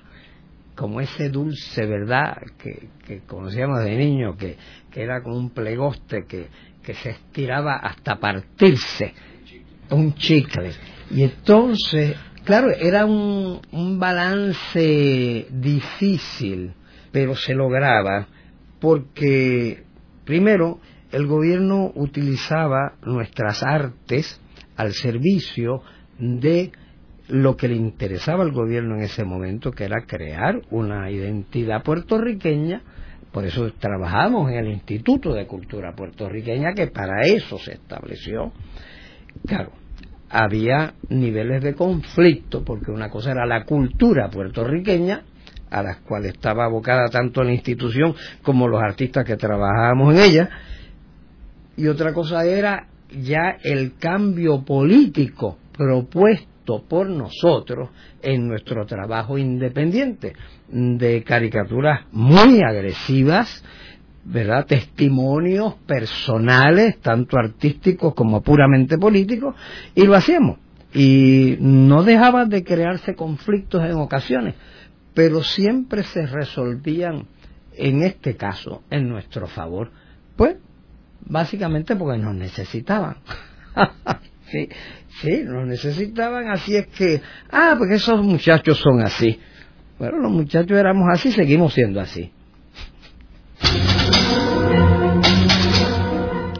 como ese dulce, ¿verdad? Que, conocíamos de niño, que, era como un plegoste que, que se estiraba hasta partirse, un chicle. Y entonces, claro, era un, un balance difícil, pero se lograba porque, primero, el gobierno utilizaba nuestras artes al servicio de lo que le interesaba al gobierno en ese momento, que era crear una identidad puertorriqueña, por eso trabajamos en el Instituto de Cultura Puertorriqueña, que para eso se estableció. Claro, había niveles de conflicto, porque una cosa era la cultura puertorriqueña, a las cuales estaba abocada tanto la institución como los artistas que trabajábamos en ella, y otra cosa era ya el cambio político propuesto por nosotros en nuestro trabajo independiente de caricaturas muy agresivas, ¿verdad? Testimonios personales, tanto artísticos como puramente políticos, y lo hacíamos. Y no dejaban de crearse conflictos en ocasiones, pero siempre se resolvían, en este caso, en nuestro favor. Pues, básicamente porque nos necesitaban. sí, sí, nos necesitaban, así es que, ah, porque esos muchachos son así. Bueno, los muchachos éramos así, seguimos siendo así.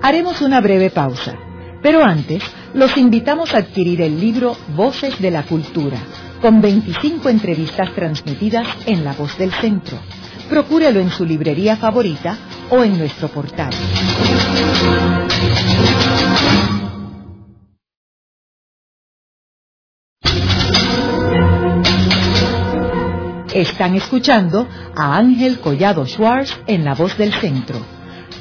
Haremos una breve pausa, pero antes los invitamos a adquirir el libro Voces de la Cultura, con 25 entrevistas transmitidas en La Voz del Centro. Procúrelo en su librería favorita o en nuestro portal. Están escuchando a Ángel Collado Schwartz en La Voz del Centro.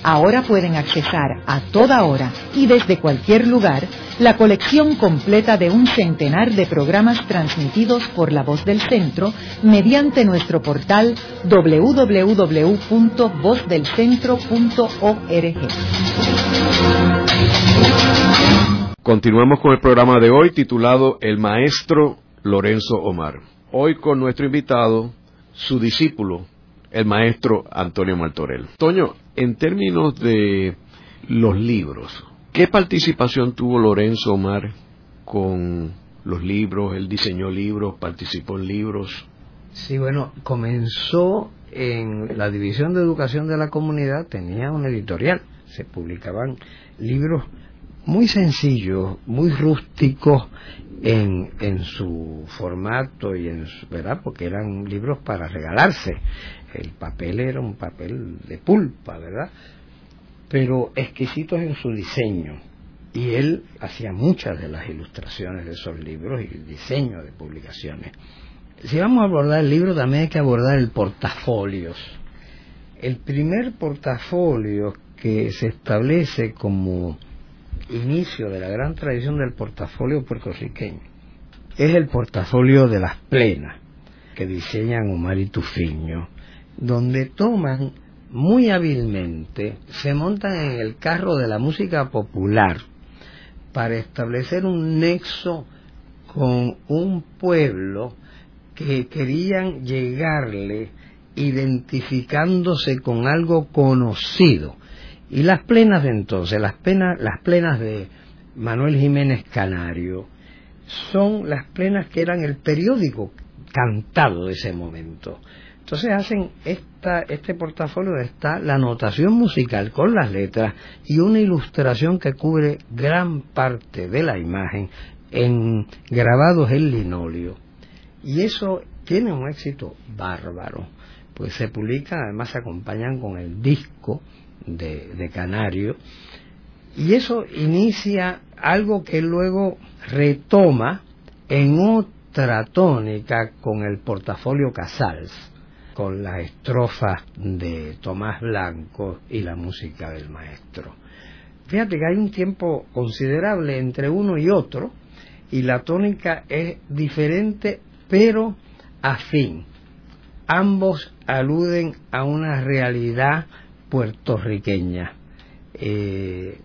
Ahora pueden accesar a toda hora y desde cualquier lugar la colección completa de un centenar de programas transmitidos por la voz del centro mediante nuestro portal www.vozdelcentro.org. Continuamos con el programa de hoy titulado El Maestro Lorenzo Omar. Hoy con nuestro invitado, su discípulo, el maestro Antonio Martorell. Toño, en términos de los libros, ¿qué participación tuvo Lorenzo Omar con los libros? Él diseñó libros, participó en libros. Sí, bueno, comenzó en la División de Educación de la Comunidad, tenía una editorial, se publicaban libros muy sencillos, muy rústicos en, en su formato y en su, ¿verdad? Porque eran libros para regalarse el papel era un papel de pulpa, ¿verdad? Pero exquisitos en su diseño. Y él hacía muchas de las ilustraciones de esos libros y el diseño de publicaciones. Si vamos a abordar el libro, también hay que abordar el portafolios. El primer portafolio que se establece como inicio de la gran tradición del portafolio puertorriqueño es el portafolio de las plenas que diseñan Omar y Tufiño, donde toman muy hábilmente, se montan en el carro de la música popular para establecer un nexo con un pueblo que querían llegarle identificándose con algo conocido. Y las plenas de entonces, las, las plenas de Manuel Jiménez Canario, son las plenas que eran el periódico cantado de ese momento. Entonces hacen esta, este portafolio está la notación musical con las letras y una ilustración que cubre gran parte de la imagen en grabados en linóleo. Y eso tiene un éxito bárbaro, pues se publican, además se acompañan con el disco de, Canario, y eso inicia algo que luego retoma en otra tónica con el portafolio Casals, con las estrofas de Tomás Blanco y la música del maestro. Fíjate que hay un tiempo considerable entre uno y otro y la tónica es diferente pero afín. Ambos aluden a una realidad puertorriqueña. Eh,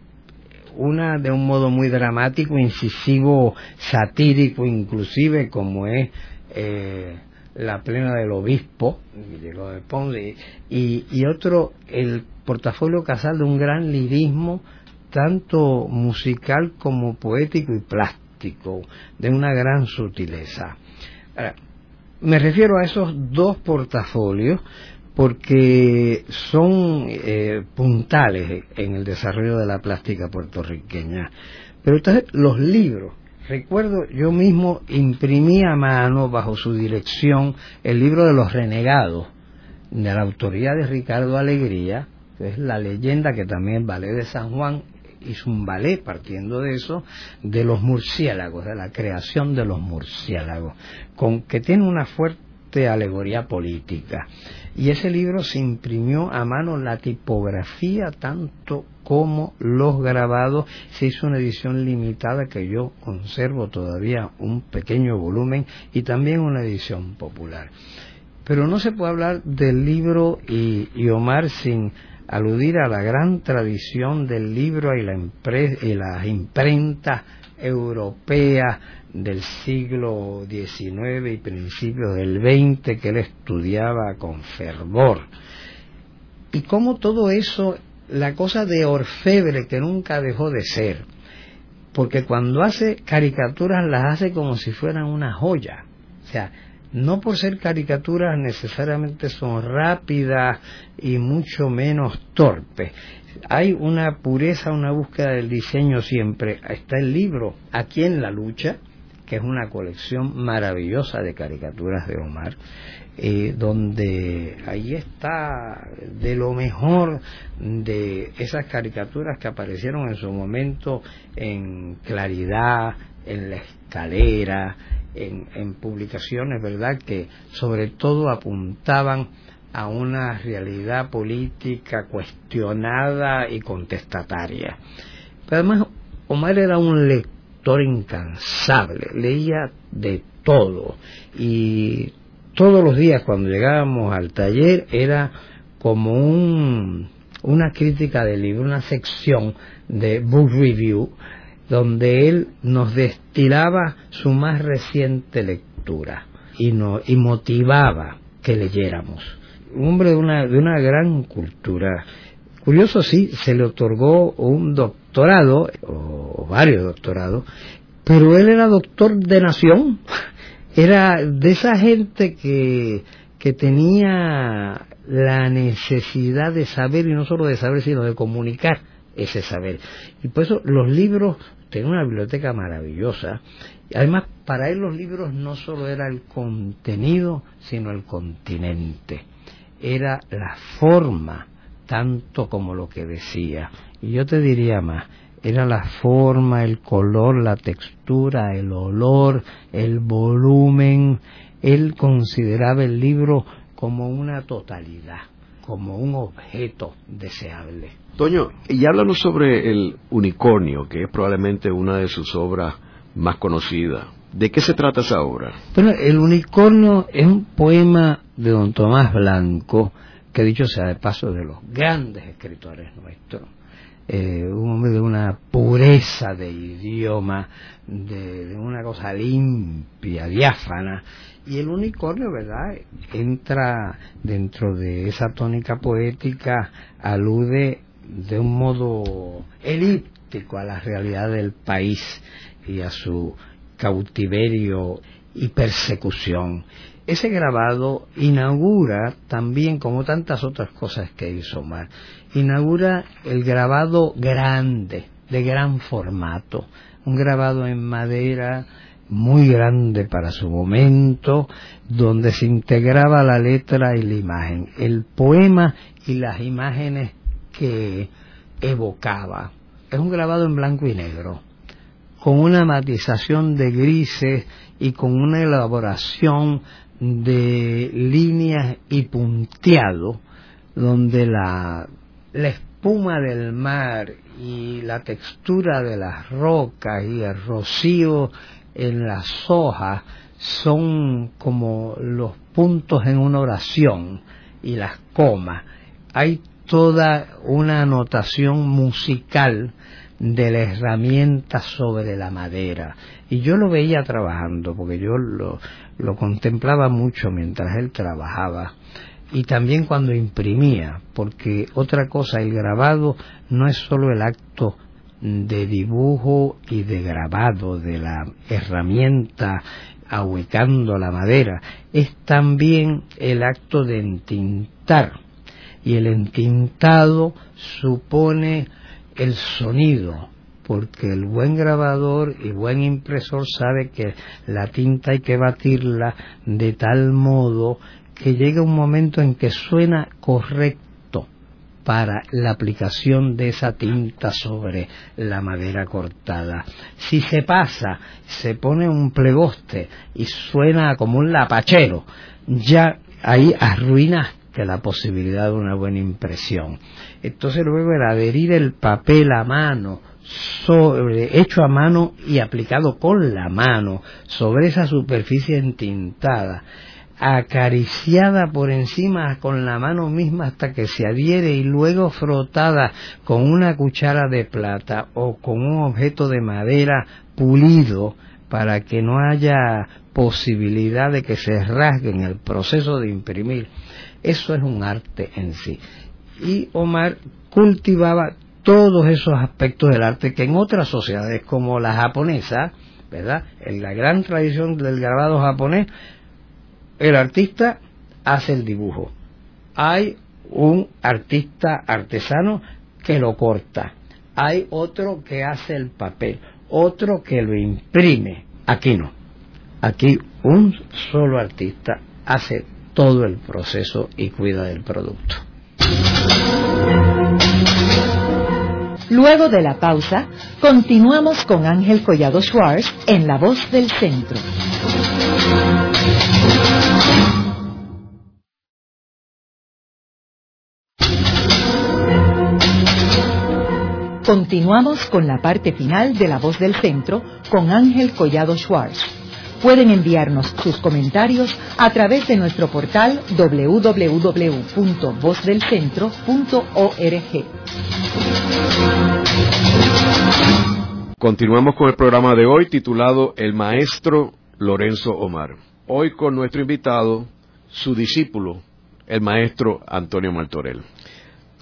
una de un modo muy dramático, incisivo, satírico inclusive, como es eh, la plena del obispo, de y, y otro, el portafolio casal de un gran lirismo, tanto musical como poético y plástico, de una gran sutileza. me refiero a esos dos portafolios porque son eh, puntales en el desarrollo de la plástica puertorriqueña. Pero entonces los libros, recuerdo yo mismo imprimí a mano bajo su dirección el libro de los renegados de la autoría de Ricardo Alegría, que es la leyenda que también Ballet de San Juan hizo un ballet partiendo de eso, de los murciélagos, de la creación de los murciélagos, con que tiene una fuerte alegoría política. Y ese libro se imprimió a mano la tipografía tanto como los grabados. Se hizo una edición limitada que yo conservo todavía un pequeño volumen y también una edición popular. Pero no se puede hablar del libro y, Omar sin aludir a la gran tradición del libro y la, y la imprenta europea del siglo XIX y principios del XX que él estudiaba con fervor. Y cómo todo eso, la cosa de orfebre que nunca dejó de ser, porque cuando hace caricaturas las hace como si fueran una joya. O sea, no por ser caricaturas necesariamente son rápidas y mucho menos torpes. Hay una pureza, una búsqueda del diseño siempre. Está el libro Aquí en la lucha, que es una colección maravillosa de caricaturas de Omar, eh, donde ahí está de lo mejor de esas caricaturas que aparecieron en su momento en Claridad, en La Escalera, en, en publicaciones, ¿verdad?, que sobre todo apuntaban a una realidad política cuestionada y contestataria. Pero además, Omar era un lector incansable, leía de todo y todos los días cuando llegábamos al taller era como un, una crítica del libro, una sección de book review donde él nos destilaba su más reciente lectura y, y motivaba que leyéramos. Un hombre de una, de una gran cultura. Curioso, sí, se le otorgó un doctorado, o varios doctorados, pero él era doctor de nación, era de esa gente que, que tenía la necesidad de saber, y no solo de saber, sino de comunicar ese saber. Y por eso los libros, tenía una biblioteca maravillosa, además para él los libros no solo era el contenido, sino el continente, era la forma tanto como lo que decía. Y yo te diría más, era la forma, el color, la textura, el olor, el volumen. Él consideraba el libro como una totalidad, como un objeto deseable. Toño, y háblanos sobre el unicornio, que es probablemente una de sus obras más conocidas. ¿De qué se trata esa obra? Bueno, El unicornio es un poema de don Tomás Blanco, que dicho sea de paso de los grandes escritores nuestros. Eh, un hombre de una pureza de idioma, de, de, una cosa limpia, diáfana. Y el unicornio, ¿verdad? Entra dentro de esa tónica poética, alude de un modo elíptico a la realidad del país y a su cautiverio y persecución. Ese grabado inaugura también, como tantas otras cosas que hizo Omar, inaugura el grabado grande, de gran formato, un grabado en madera muy grande para su momento, donde se integraba la letra y la imagen, el poema y las imágenes que evocaba. Es un grabado en blanco y negro, con una matización de grises y con una elaboración de líneas y punteado, donde la, la espuma del mar y la textura de las rocas y el rocío en las hojas son como los puntos en una oración y las comas. Hay toda una anotación musical de la herramienta sobre la madera. Y yo lo veía trabajando, porque yo lo, lo contemplaba mucho mientras él trabajaba y también cuando imprimía, porque otra cosa, el grabado no es solo el acto de dibujo y de grabado de la herramienta ahuecando la madera, es también el acto de entintar. Y el entintado supone el sonido, porque el buen grabador y buen impresor sabe que la tinta hay que batirla de tal modo que llega un momento en que suena correcto para la aplicación de esa tinta sobre la madera cortada. Si se pasa, se pone un plegoste y suena como un lapachero, ya ahí arruinas que la posibilidad de una buena impresión. Entonces luego el adherir el papel a mano, sobre, hecho a mano y aplicado con la mano sobre esa superficie entintada, acariciada por encima con la mano misma hasta que se adhiere y luego frotada con una cuchara de plata o con un objeto de madera pulido para que no haya posibilidad de que se rasgue en el proceso de imprimir eso es un arte en sí. Y Omar cultivaba todos esos aspectos del arte que en otras sociedades como la japonesa, ¿verdad? En la gran tradición del grabado japonés, el artista hace el dibujo. Hay un artista artesano que lo corta. Hay otro que hace el papel, otro que lo imprime. Aquí no. Aquí un solo artista hace todo el proceso y cuida del producto. Luego de la pausa, continuamos con Ángel Collado Schwartz en La Voz del Centro. Continuamos con la parte final de La Voz del Centro con Ángel Collado Schwartz Pueden enviarnos sus comentarios a través de nuestro portal www.vozdelcentro.org. Continuamos con el programa de hoy titulado El Maestro Lorenzo Omar. Hoy con nuestro invitado, su discípulo, el maestro Antonio Martorell.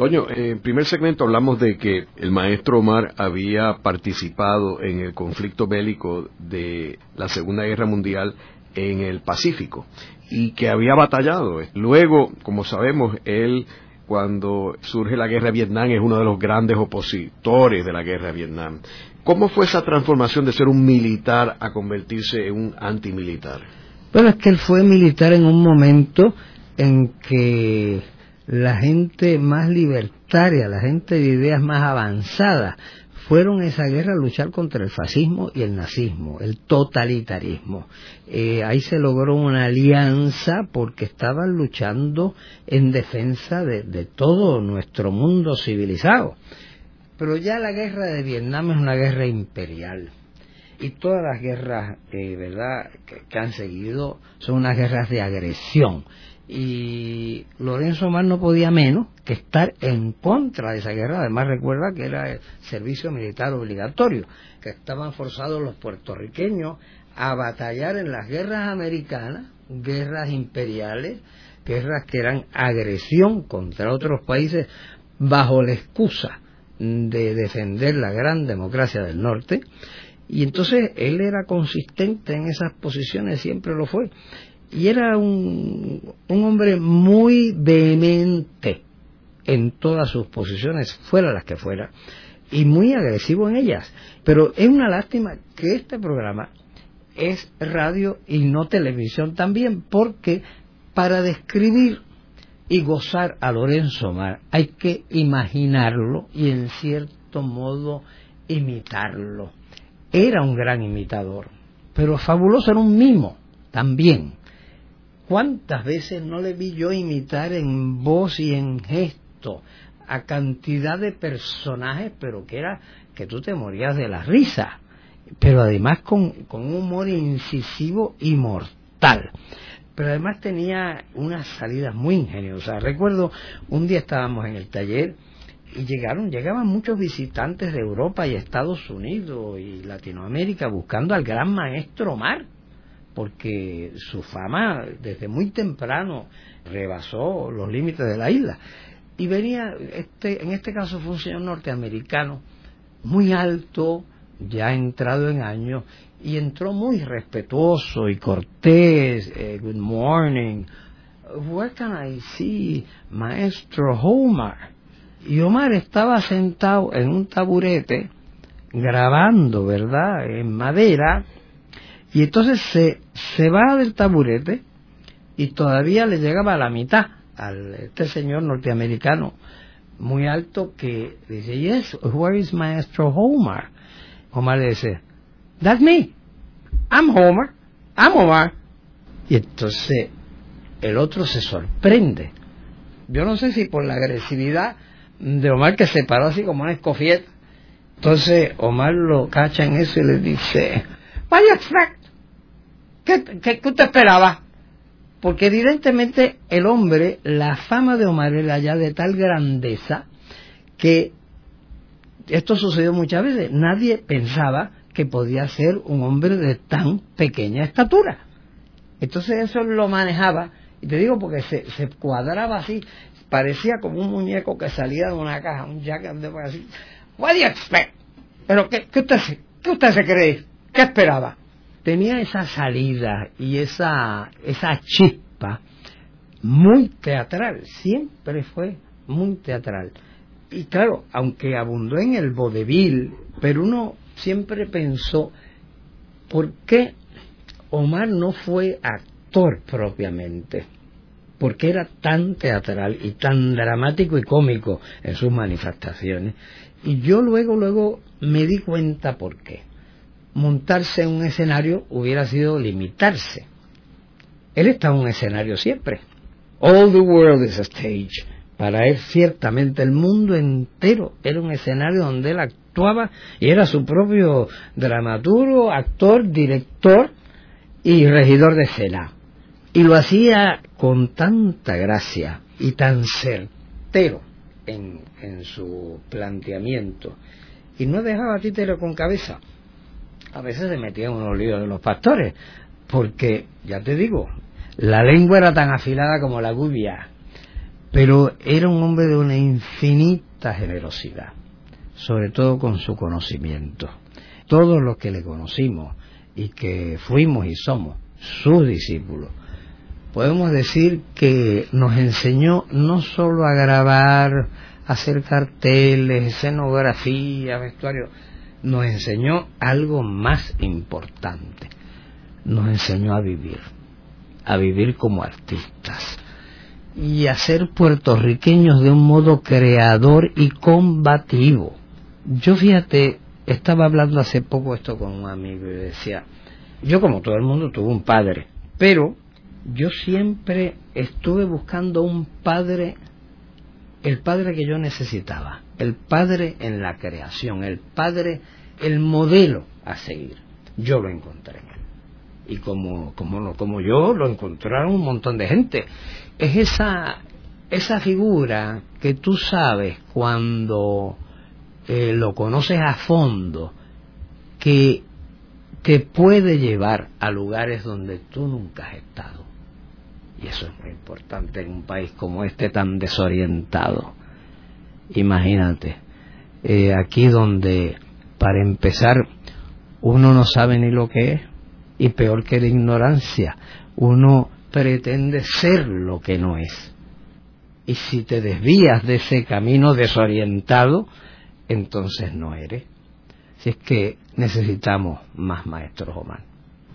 Toño, en primer segmento hablamos de que el maestro Omar había participado en el conflicto bélico de la Segunda Guerra Mundial en el Pacífico y que había batallado. Luego, como sabemos, él cuando surge la guerra de Vietnam es uno de los grandes opositores de la guerra de Vietnam. ¿Cómo fue esa transformación de ser un militar a convertirse en un antimilitar? Bueno, es que él fue militar en un momento en que la gente más libertaria, la gente de ideas más avanzadas, fueron esa guerra a luchar contra el fascismo y el nazismo, el totalitarismo. Eh, ahí se logró una alianza porque estaban luchando en defensa de, todo nuestro mundo civilizado. Pero ya la guerra de Vietnam es una guerra imperial y todas las guerras eh, verdad que, han seguido son unas guerras de agresión y Lorenzo Omar no podía menos que estar en contra de esa guerra. Además recuerda que era el servicio militar obligatorio, que estaban forzados los puertorriqueños a batallar en las guerras americanas, guerras imperiales, guerras que eran agresión contra otros países bajo la excusa de defender la gran democracia del norte. Y entonces él era consistente en esas posiciones, siempre lo fue y era un, un hombre muy vehemente en todas sus posiciones, fuera las que fuera, y muy agresivo en ellas. Pero es una lástima que este programa es radio y no televisión también, porque para describir y gozar a Lorenzo Mar hay que imaginarlo y en cierto modo imitarlo. Era un gran imitador, pero fabuloso era un mimo también. ¿Cuántas veces no le vi yo imitar en voz y en gesto a cantidad de personajes, pero que era que tú te morías de la risa, pero además con, con un humor incisivo y mortal. Pero además tenía unas salidas muy ingeniosas. Recuerdo, un día estábamos en el taller y llegaron, llegaban muchos visitantes de Europa y Estados Unidos y Latinoamérica buscando al gran maestro Mar porque su fama desde muy temprano rebasó los límites de la isla. Y venía, este, en este caso fue un señor norteamericano, muy alto, ya entrado en años, y entró muy respetuoso y cortés, eh, good morning, where can I see maestro Omar? Y Omar estaba sentado en un taburete, grabando, ¿verdad?, en madera, y entonces se, se va del taburete y todavía le llegaba a la mitad a este señor norteamericano muy alto que dice, yes, where is Maestro Homer? Homer le dice, that's me, I'm Homer, I'm Homer. Y entonces el otro se sorprende. Yo no sé si por la agresividad de Omar que se paró así como una escofieta. Entonces Omar lo cacha en eso y le dice, you expect? ¿Qué, usted esperaba? Porque evidentemente el hombre, la fama de Omar era ya de tal grandeza que esto sucedió muchas veces. Nadie pensaba que podía ser un hombre de tan pequeña estatura. Entonces eso lo manejaba, y te digo porque se, se cuadraba así, parecía como un muñeco que salía de una caja, un jack así. What you expect? Pero ¿qué, qué, usted, ¿qué usted se cree? ¿Qué esperaba? Tenía esa salida y esa, esa chispa muy teatral, siempre fue muy teatral. Y claro, aunque abundó en el vodevil, pero uno siempre pensó, ¿por qué Omar no fue actor propiamente? Porque era tan teatral y tan dramático y cómico en sus manifestaciones. Y yo luego, luego me di cuenta por qué montarse en un escenario hubiera sido limitarse. Él está en un escenario siempre. All the world is a stage. Para él ciertamente el mundo entero era un escenario donde él actuaba y era su propio dramaturgo, actor, director y regidor de escena. Y lo hacía con tanta gracia y tan certero en, en su planteamiento. Y no dejaba títere con cabeza a veces se metía en unos líos de los pastores, porque, ya te digo, la lengua era tan afilada como la gubia, pero era un hombre de una infinita generosidad, sobre todo con su conocimiento. Todos los que le conocimos y que fuimos y somos sus discípulos, podemos decir que nos enseñó no solo a grabar, a hacer carteles, escenografía, vestuario, nos enseñó algo más importante. Nos enseñó a vivir, a vivir como artistas y a ser puertorriqueños de un modo creador y combativo. Yo fíjate, estaba hablando hace poco esto con un amigo y decía, yo como todo el mundo tuve un padre, pero yo siempre estuve buscando un padre, el padre que yo necesitaba, el padre en la creación, el padre, el modelo a seguir. Yo lo encontré. Y como, como, como yo, lo encontraron un montón de gente. Es esa, esa figura que tú sabes cuando eh, lo conoces a fondo, que te puede llevar a lugares donde tú nunca has estado. Y eso es muy importante en un país como este tan desorientado. Imagínate, eh, aquí donde, para empezar, uno no sabe ni lo que es, y peor que la ignorancia, uno pretende ser lo que no es. Y si te desvías de ese camino desorientado, entonces no eres. Si es que necesitamos más maestros, Omar.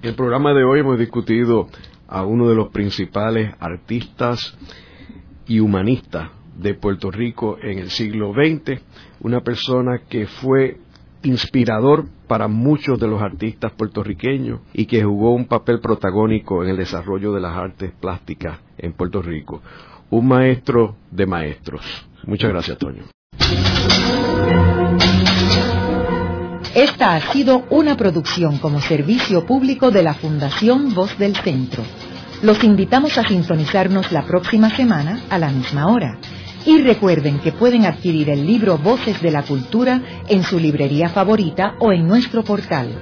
En el programa de hoy hemos discutido a uno de los principales artistas y humanistas de Puerto Rico en el siglo XX, una persona que fue inspirador para muchos de los artistas puertorriqueños y que jugó un papel protagónico en el desarrollo de las artes plásticas en Puerto Rico. Un maestro de maestros. Muchas gracias, Toño. Esta ha sido una producción como servicio público de la Fundación Voz del Centro. Los invitamos a sintonizarnos la próxima semana a la misma hora. Y recuerden que pueden adquirir el libro Voces de la Cultura en su librería favorita o en nuestro portal.